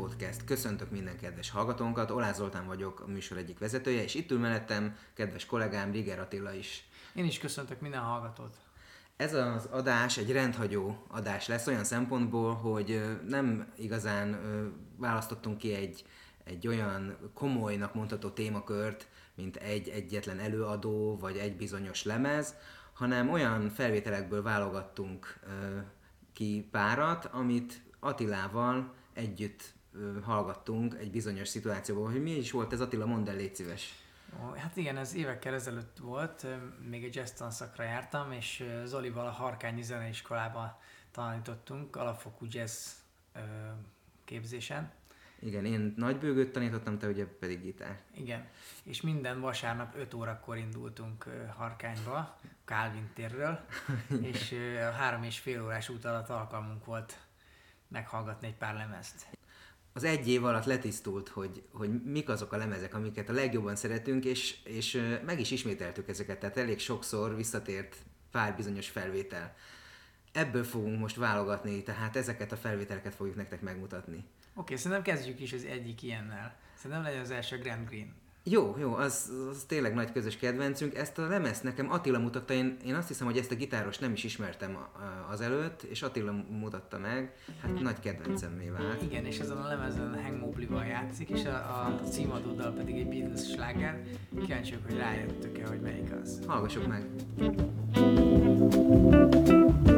podcast. Köszöntök minden kedves hallgatónkat, Olá Zoltán vagyok, a műsor egyik vezetője, és itt ül mellettem kedves kollégám Riger Attila is. Én is köszöntök minden hallgatót. Ez az adás egy rendhagyó adás lesz olyan szempontból, hogy nem igazán választottunk ki egy, egy olyan komolynak mondható témakört, mint egy egyetlen előadó, vagy egy bizonyos lemez, hanem olyan felvételekből válogattunk ki párat, amit Attilával együtt hallgattunk egy bizonyos szituációban, hogy mi is volt ez Attila, mondd el, légy szíves. Hát igen, ez évekkel ezelőtt volt, még egy jazz tanszakra jártam, és Zolival a Harkányi Zeneiskolába tanítottunk, alapfokú jazz képzésen. Igen, én nagybőgőt tanítottam, te ugye pedig gitár. Igen, és minden vasárnap 5 órakor indultunk Harkányba, Calvin térről, és három és fél órás út alatt alkalmunk volt meghallgatni egy pár lemezt. Az egy év alatt letisztult, hogy, hogy mik azok a lemezek, amiket a legjobban szeretünk, és, és meg is ismételtük ezeket, tehát elég sokszor visszatért pár bizonyos felvétel. Ebből fogunk most válogatni, tehát ezeket a felvételeket fogjuk nektek megmutatni. Oké, okay, szerintem kezdjük is az egyik ilyennel. Szerintem legyen az első Grand Green. Jó, jó, az, az tényleg nagy közös kedvencünk. Ezt a lemezt nekem Attila mutatta, én, én azt hiszem, hogy ezt a gitáros nem is ismertem azelőtt, és Attila mutatta meg, hát nagy kedvencemmé vált. Igen, és ezen a lemezen Hank Mobley-val játszik, és a, a címadóddal pedig egy Beatles sláger. Kíváncsiak, hogy rájöttök-e, hogy melyik az. Hallgassuk meg! Az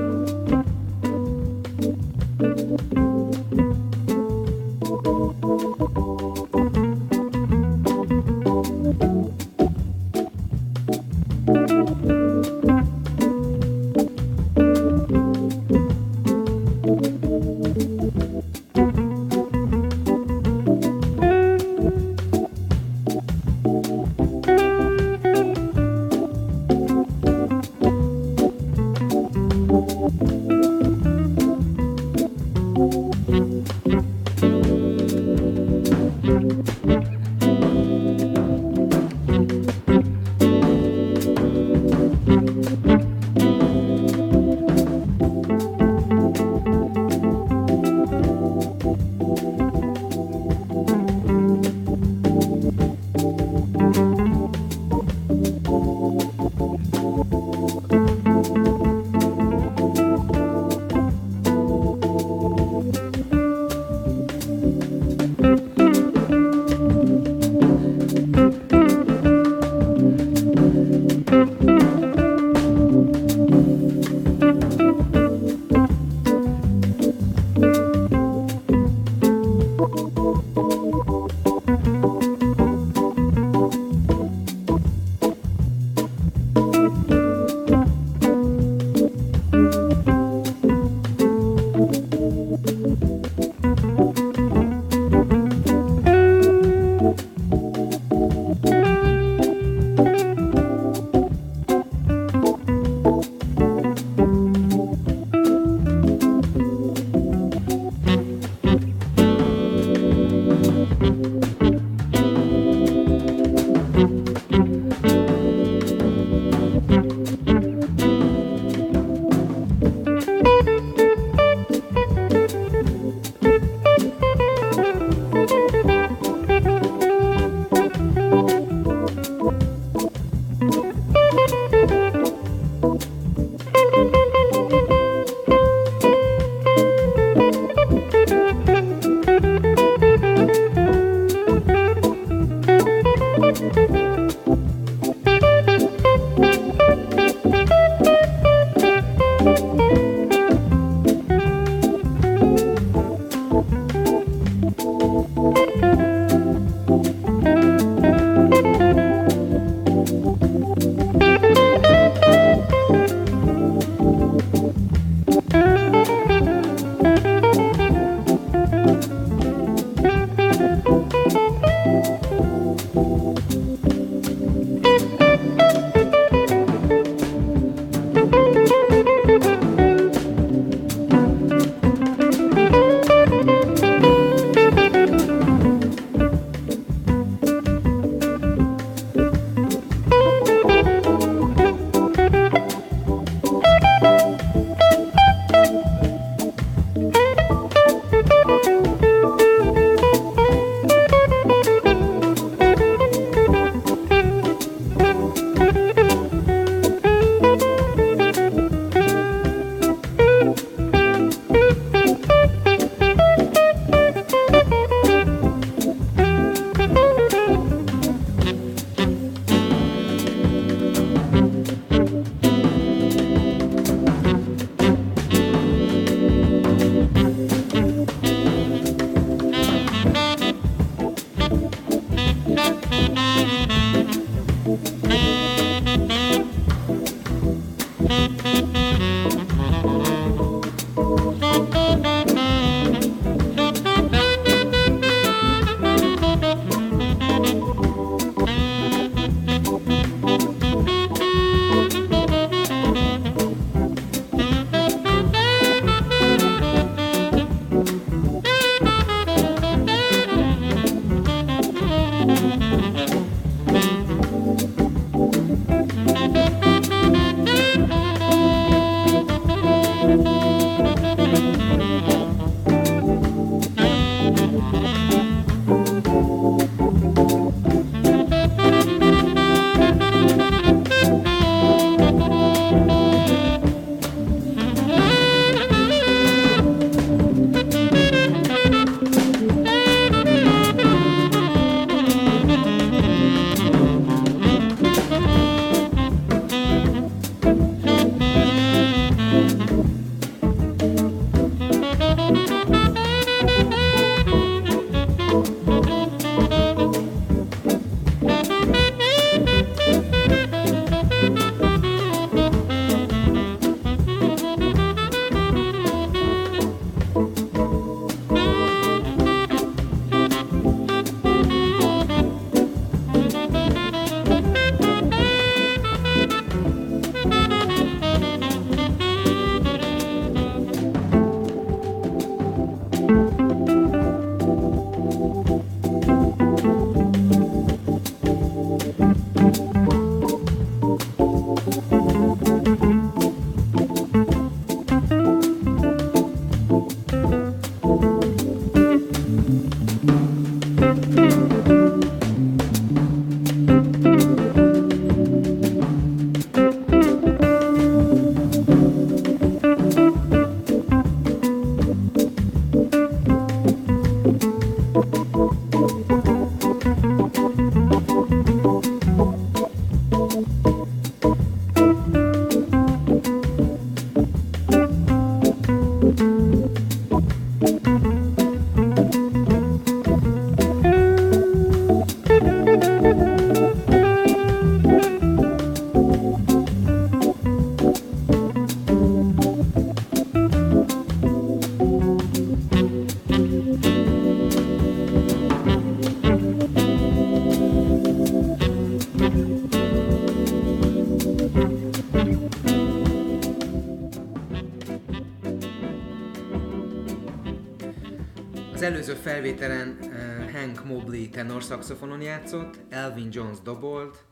előző felvételen uh, Hank Mobley tenor szaxofonon játszott, Elvin Jones dobolt,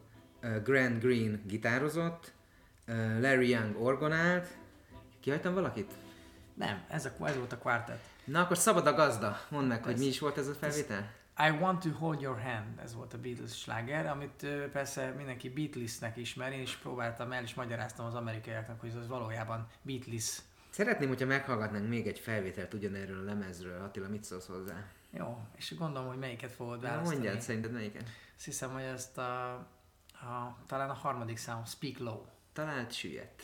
uh, Grant Green gitározott, uh, Larry Young orgonált. Kihagytam valakit? Nem, ez, a, ez volt a kvartett. Na akkor szabad a gazda. Mondd meg, hogy mi is volt ez a felvétel? I Want to Hold Your Hand, ez volt a Beatles sláger, amit persze mindenki Beatlesnek ismer, én is próbáltam el, és magyaráztam az amerikaiaknak, hogy ez valójában Beatles. Szeretném, hogyha meghallgatnánk még egy felvételt ugyanerről a lemezről. Attila, mit szólsz hozzá? Jó, és gondolom, hogy melyiket fogod választani. mondjad, szerinted melyiket? Azt hiszem, hogy ezt a, a, talán a harmadik szám, Speak Low. Talált süllyedt.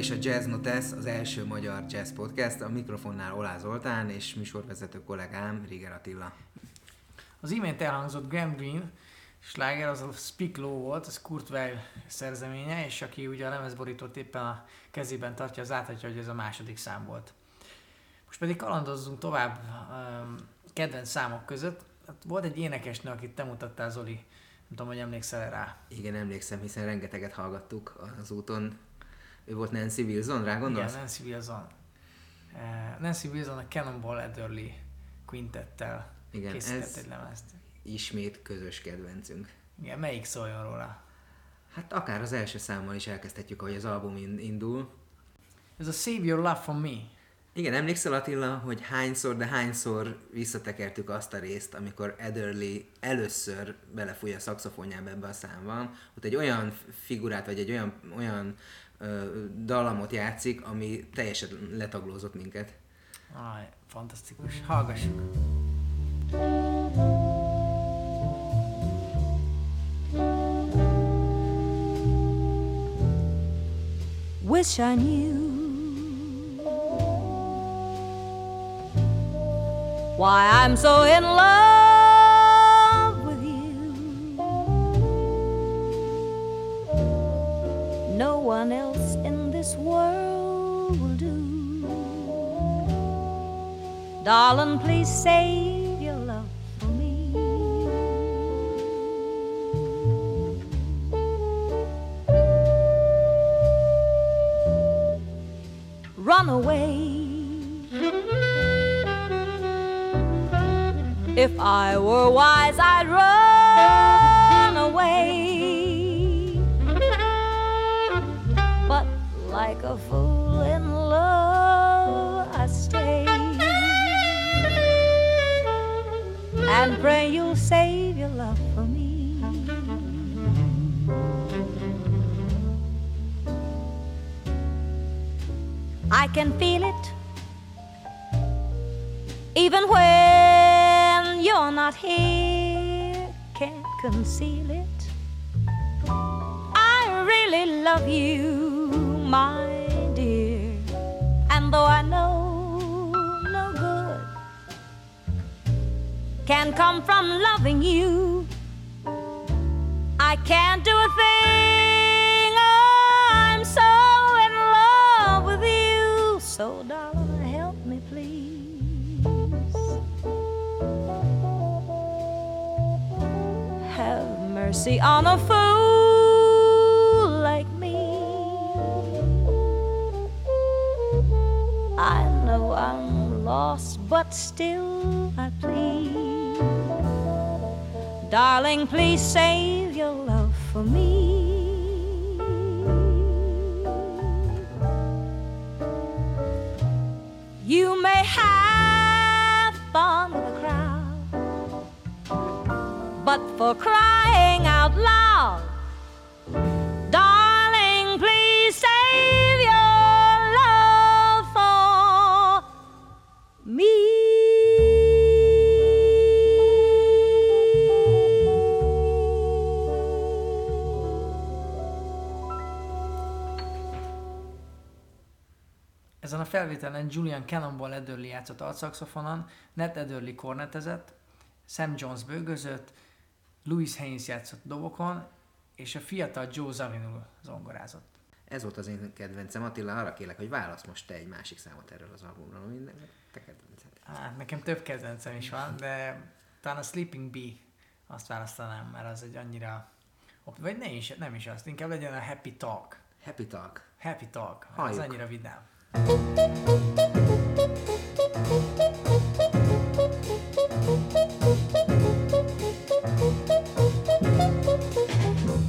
Is a Jazz Notes, az első magyar jazz podcast, a mikrofonnál Olá Zoltán és műsorvezető kollégám Riger Attila. Az imént elhangzott Graham Green sláger az a Speak Low volt, az Kurt Weill szerzeménye, és aki ugye a lemezborítót éppen a kezében tartja, az láthatja, hogy ez a második szám volt. Most pedig kalandozzunk tovább um, kedvenc számok között. Hát volt egy énekesnő, akit te mutattál, Zoli. Nem tudom, hogy emlékszel rá. Igen, emlékszem, hiszen rengeteget hallgattuk az úton. Ő volt Nancy Wilson, rá gondolsz? Igen, Nancy Wilson. Uh, Nancy Wilson a Cannonball Adderley quintettel Igen, készített ez egy lemezt. ismét közös kedvencünk. Igen, melyik szóljon róla? Hát akár az első számmal is elkezdhetjük, ahogy az album in- indul. Ez a Save Your Love For Me. Igen, emlékszel Attila, hogy hányszor, de hányszor visszatekertük azt a részt, amikor Ederly először belefújja a szaxofonjába ebbe a számban, ott egy olyan figurát, vagy egy olyan, olyan dallamot játszik, ami teljesen letaglózott minket. Aj, fantasztikus. Hallgassuk. Wish I knew why I'm so in love No one else in this world will do. Darling, please save your love for me. Run away. If I were wise, I'd run a fool in love, I stay and pray you'll save your love for me. I can feel it even when you're not here, can't conceal it. I really love you, my though I know no good can come from loving you, I can't do a thing. Oh, I'm so in love with you, so darling, help me, please. Have mercy on a fool but still I plead. Darling, please save felvételen Julian Cannonball Adderley játszott altszaxofonon, Ned Adderley kornetezett, Sam Jones bőgözött, Louis Haynes játszott dobokon, és a fiatal Joe Zawinul zongorázott. Ez volt az én kedvencem. Attila, arra kérlek, hogy válasz most te egy másik számot erről az albumról, ami te kedvenced. Hát, nekem több kedvencem is van, de talán a Sleeping Bee azt választanám, mert az egy annyira... Vagy ne is, nem is azt, inkább legyen a Happy Talk. Happy Talk. Happy Talk, az Halljuk. annyira vidám.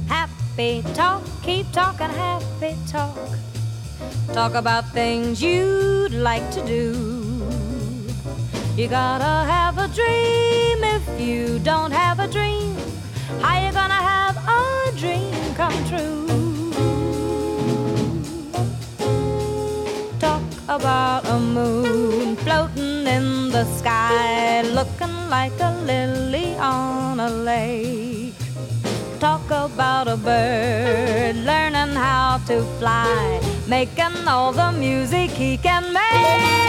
Happy talk, keep talking happy talk. Talk about things you'd like to do. You gotta have a dream if you don't have a dream. How you gonna have a dream come true? About a moon floating in the sky, looking like a lily on a lake. Talk about a bird learning how to fly, making all the music he can make.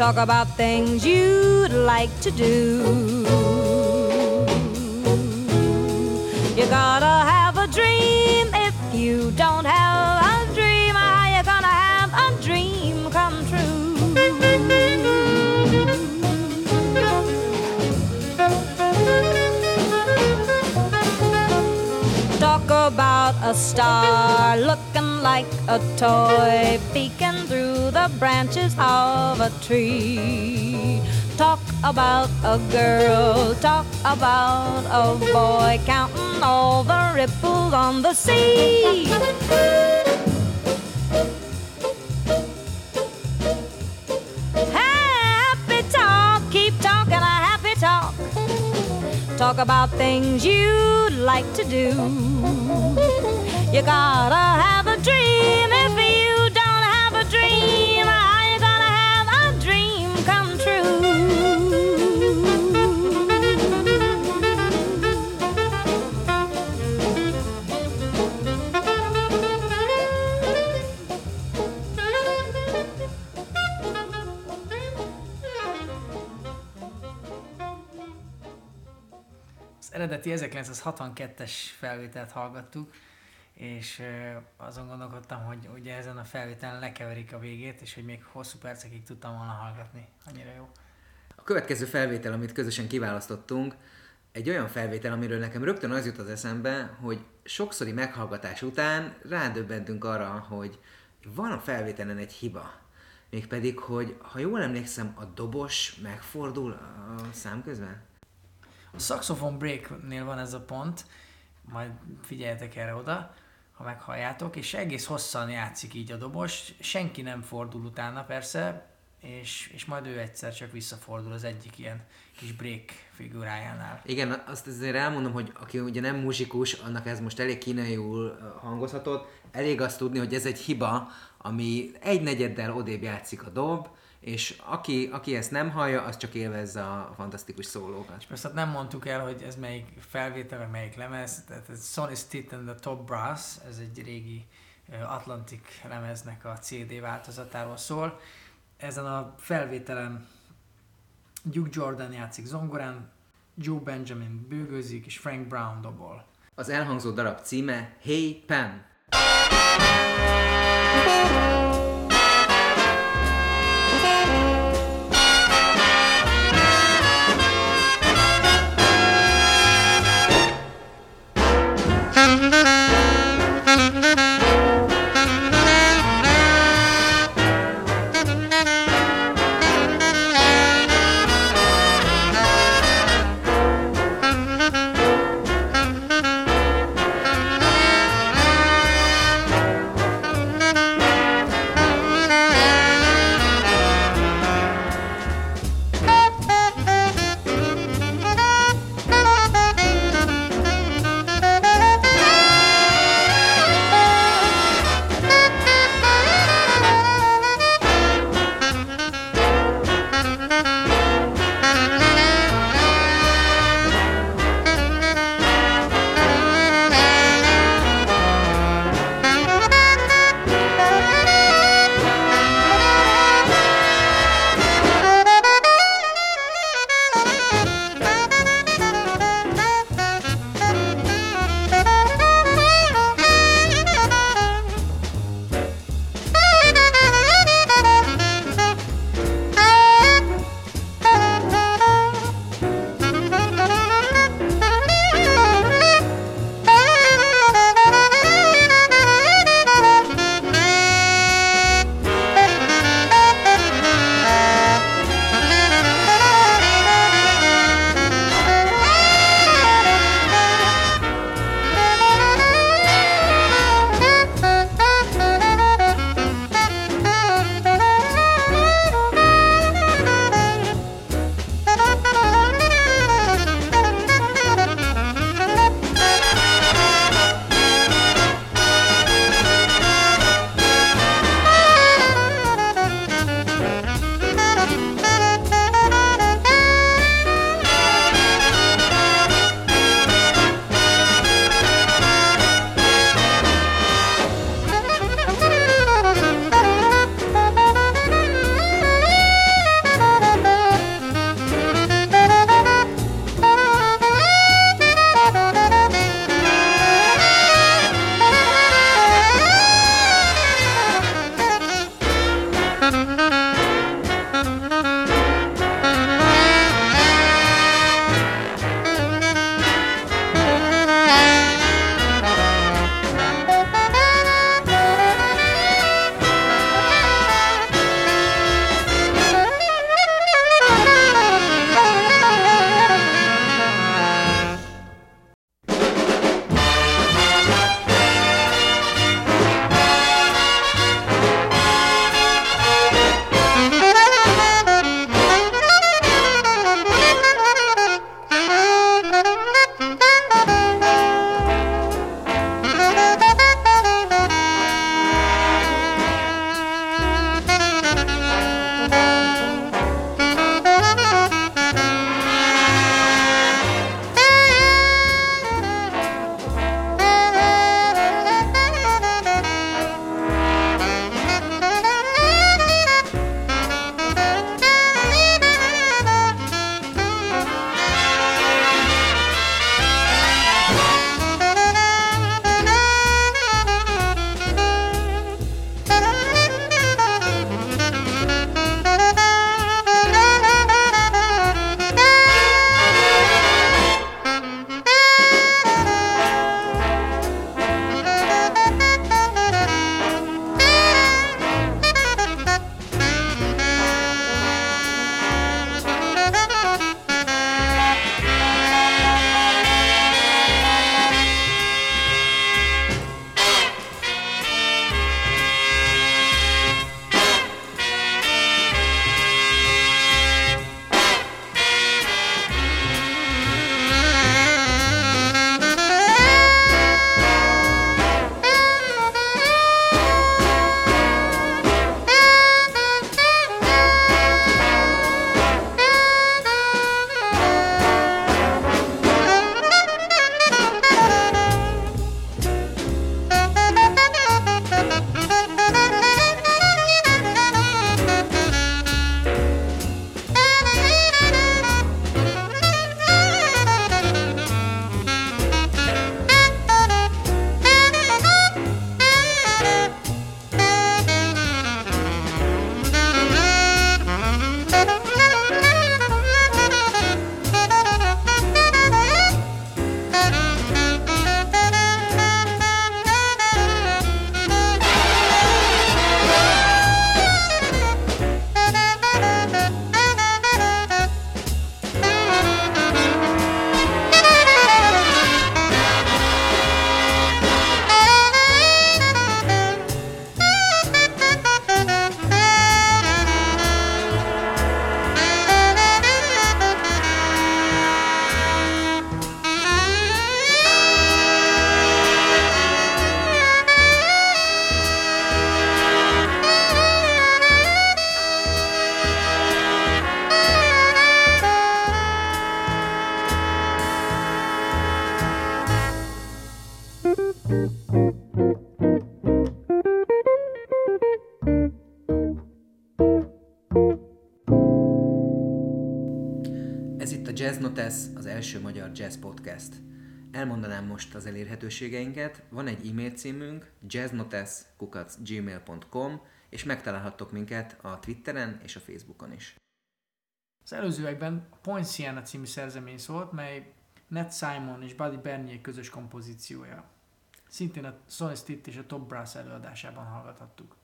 Talk about things you'd like to do. You gotta have a dream. If you don't have a dream, ah, how you gonna have a dream come true? Talk about a star looking like a toy peeking through the branches of a tree. Talk about a girl, talk about a boy counting all the ripples on the sea. Happy talk, keep talking a happy talk. Talk about things you'd like to do. You gotta have a dream. If dream, you gonna have a dream come Az eredeti 1962-es felvételt hallgattuk, és azon gondolkodtam, hogy ugye ezen a felvételen lekeverik a végét, és hogy még hosszú percekig tudtam volna hallgatni. Annyira jó. A következő felvétel, amit közösen kiválasztottunk, egy olyan felvétel, amiről nekem rögtön az jut az eszembe, hogy sokszori meghallgatás után rádöbbentünk arra, hogy van a felvételen egy hiba. Mégpedig, hogy ha jól emlékszem, a dobos megfordul a szám közben? A saxophone breaknél van ez a pont, majd figyeljetek erre oda, ha meghalljátok, és egész hosszan játszik így a dobos, senki nem fordul utána persze, és, és majd ő egyszer csak visszafordul az egyik ilyen kis break figurájánál. Igen, azt azért elmondom, hogy aki ugye nem muzsikus, annak ez most elég kínaiul hangozhatott. Elég azt tudni, hogy ez egy hiba, ami egy negyeddel odébb játszik a dob, és aki, aki ezt nem hallja, az csak élvezze a fantasztikus szólókat. Persze hát nem mondtuk el, hogy ez melyik felvétel, vagy melyik lemez, tehát ez Sonny Stitt and the Top Brass, ez egy régi Atlantic lemeznek a CD változatáról szól. Ezen a felvételen Duke Jordan játszik zongorán, Joe Benjamin bőgőzik, és Frank Brown dobol. Az elhangzó darab címe Hey Pam. Ez magyar jazz podcast. Elmondanám most az elérhetőségeinket. Van egy e-mail címünk, jazznotes.gmail.com és megtalálhattok minket a Twitteren és a Facebookon is. Az előzőekben a Point Siena című szerzemény szólt, mely Ned Simon és Buddy Bernier közös kompozíciója. Szintén a Sonny Stitt és a Top Brass előadásában hallgathattuk.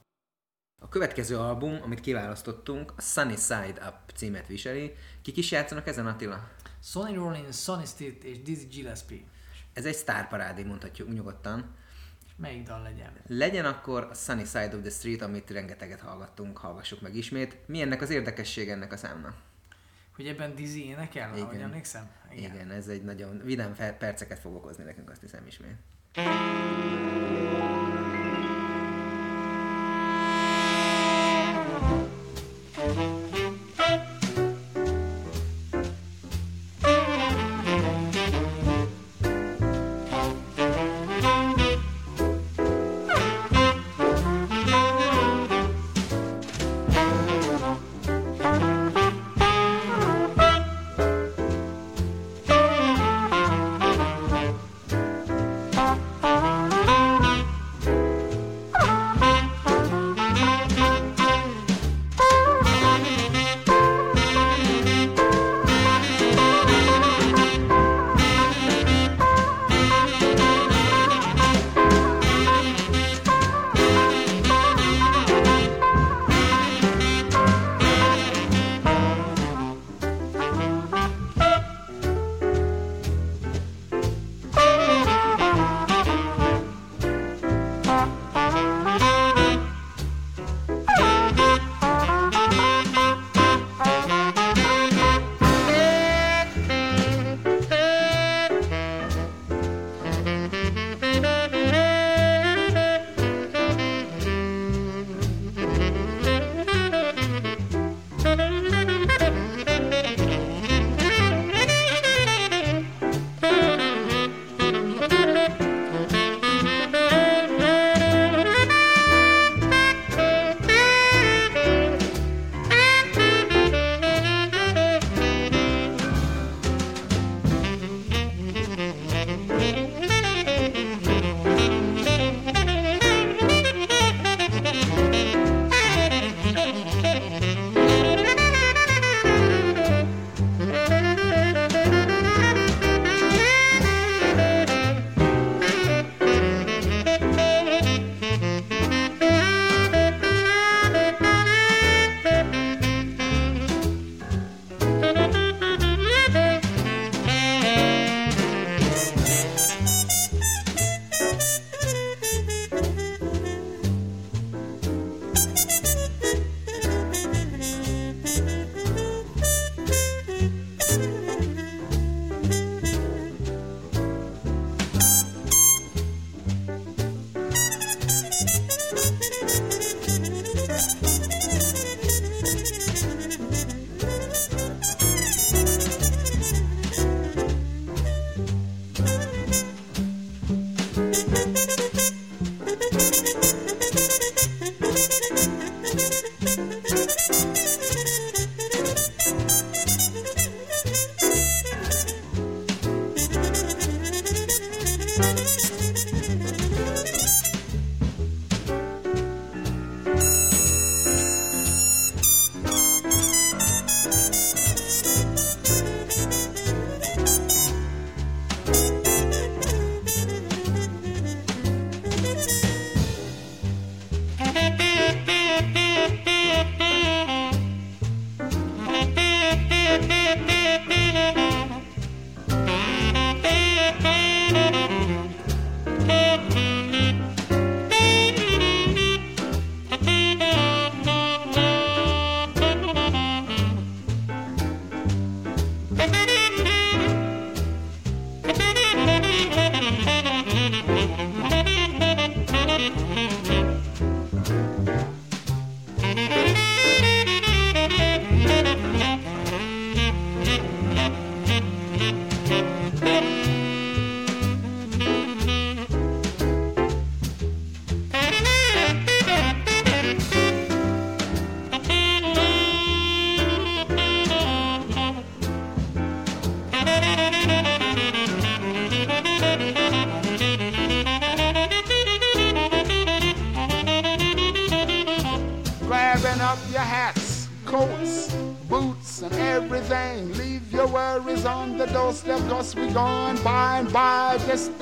A következő album, amit kiválasztottunk, a Sunny Side Up címet viseli. Kik is játszanak ezen, Attila? Sonny Rollins, Sonny Stitt és Dizzy Gillespie. Ez egy sztárparádé, mondhatjuk nyugodtan. És melyik dal legyen? Legyen akkor a Sunny Side of the Street, amit rengeteget hallgattunk, hallgassuk meg ismét. Mi ennek az érdekesség ennek a számnak? Hogy ebben Dizzy énekel, Igen. ahogy emlékszem? Igen. Igen, ez egy nagyon vidám perceket fog okozni nekünk, azt hiszem ismét.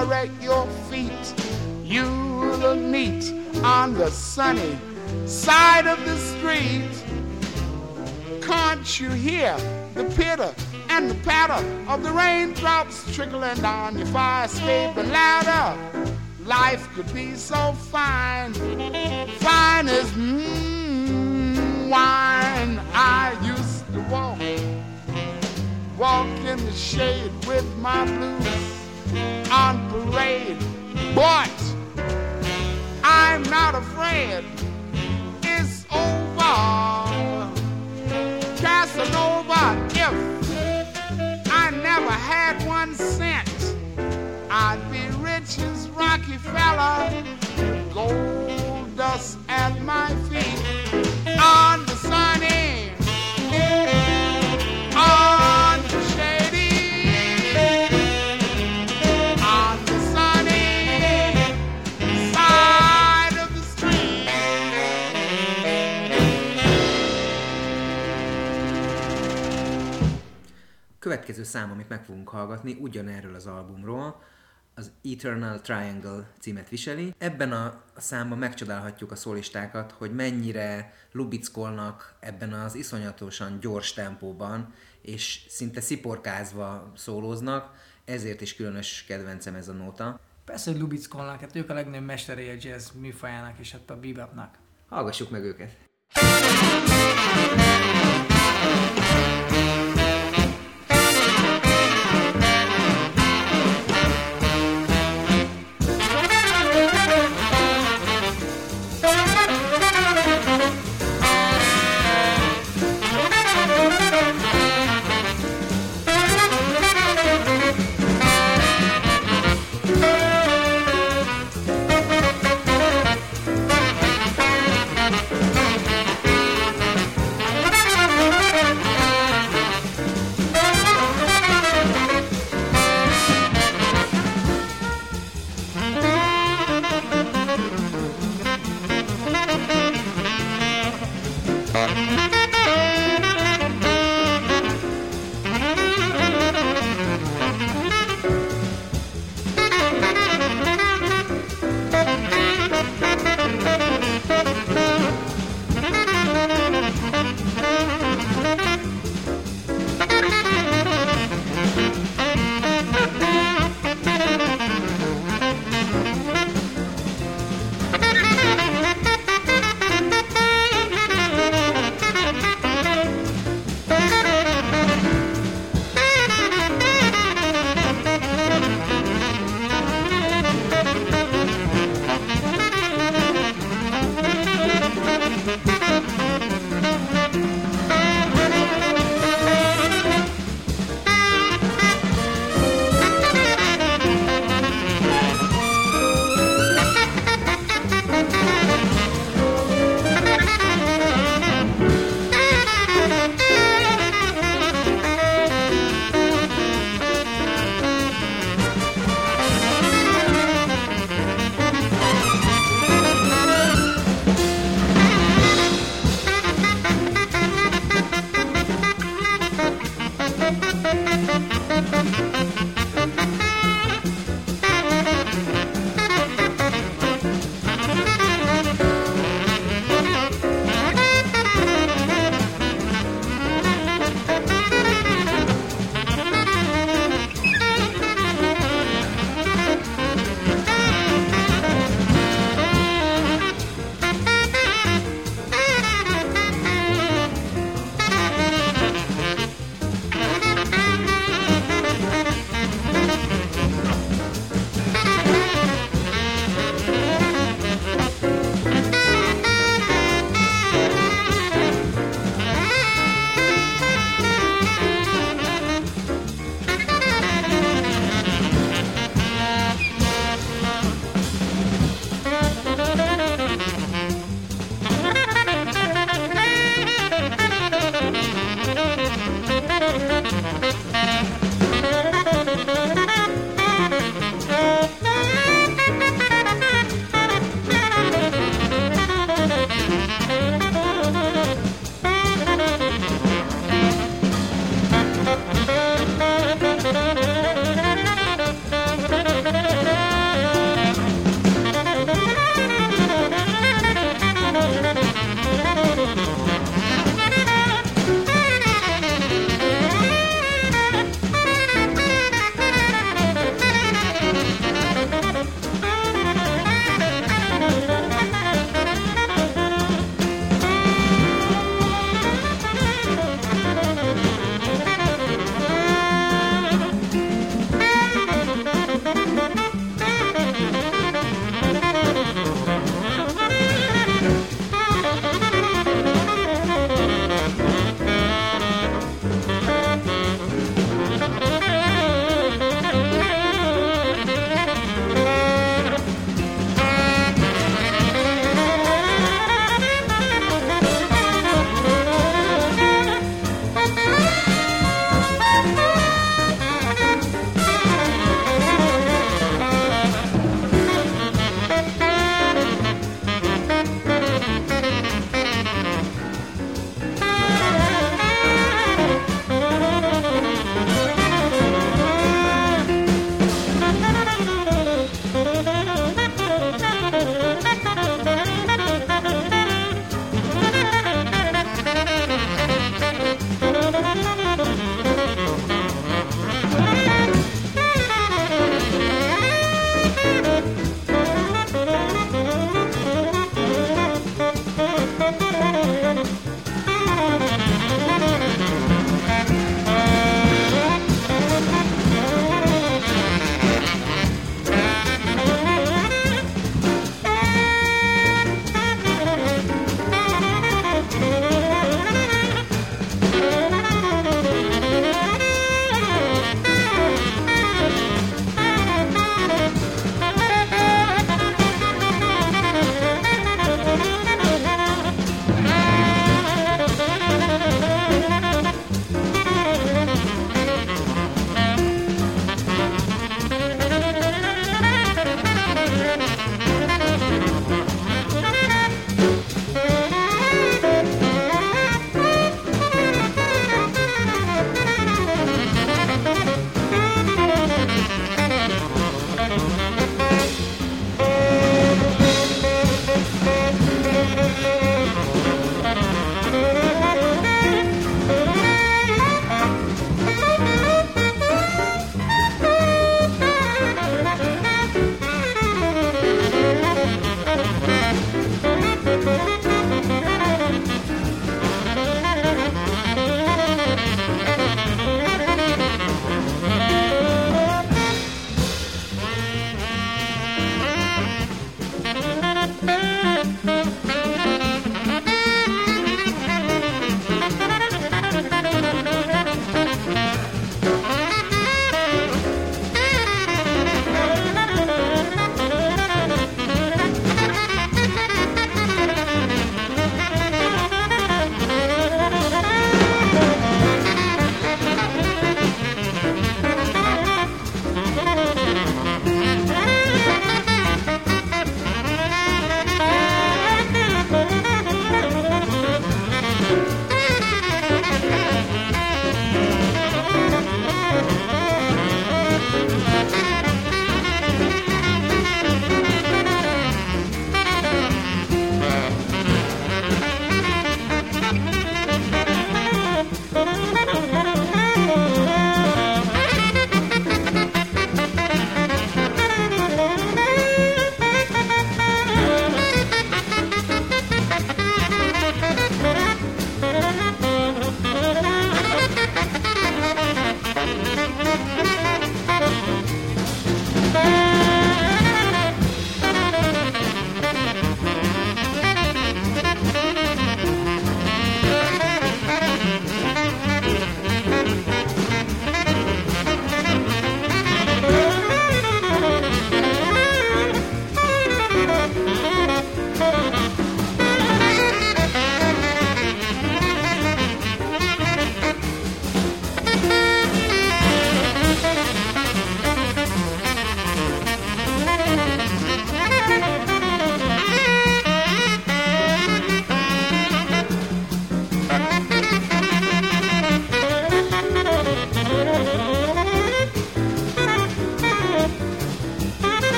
direct your feet. You look neat on the sunny side of the street. Can't you hear the pitter and the patter of the raindrops trickling down your fire escaping ladder? Life could be so fine, fine as mm, wine. I used to walk, walk in the shade with my blues on parade, but I'm not afraid. It's over. Casanova, if I never had one cent, I'd be rich as Rockefeller, gold dust at my feet Következő szám, amit meg fogunk hallgatni, ugyanerről az albumról, az Eternal Triangle címet viseli. Ebben a számban megcsodálhatjuk a szólistákat, hogy mennyire lubickolnak ebben az iszonyatosan gyors tempóban, és szinte sziporkázva szólóznak, ezért is különös kedvencem ez a nóta. Persze, hogy lubickolnak, hát ők a legnagyobb mesterei a jazz műfajának és hát a bebopnak. Hallgassuk meg őket! Thank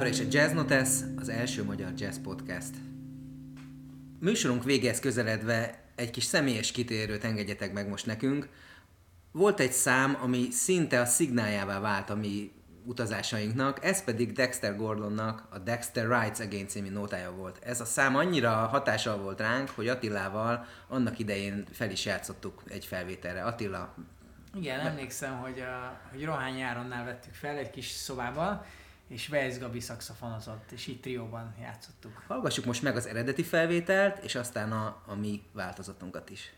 továbbra is a Jazz Notes, az első magyar jazz podcast. Műsorunk végéhez közeledve egy kis személyes kitérőt engedjetek meg most nekünk. Volt egy szám, ami szinte a szignáljává vált a mi utazásainknak, ez pedig Dexter Gordonnak a Dexter Rides Again című nótája volt. Ez a szám annyira hatással volt ránk, hogy Attilával annak idején fel is játszottuk egy felvételre. Attila, Igen, emlékszem, hogy, a, hogy Rohány Áronnál vettük fel egy kis szobában, és Weiss Gabi szakszafonozott, és így trióban játszottuk. hallgassuk most meg az eredeti felvételt, és aztán a, a mi változatunkat is.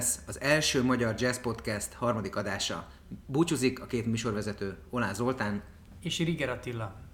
Notes, az első magyar jazz podcast harmadik adása. Búcsúzik a két műsorvezető, Olá Zoltán És Riger Attila.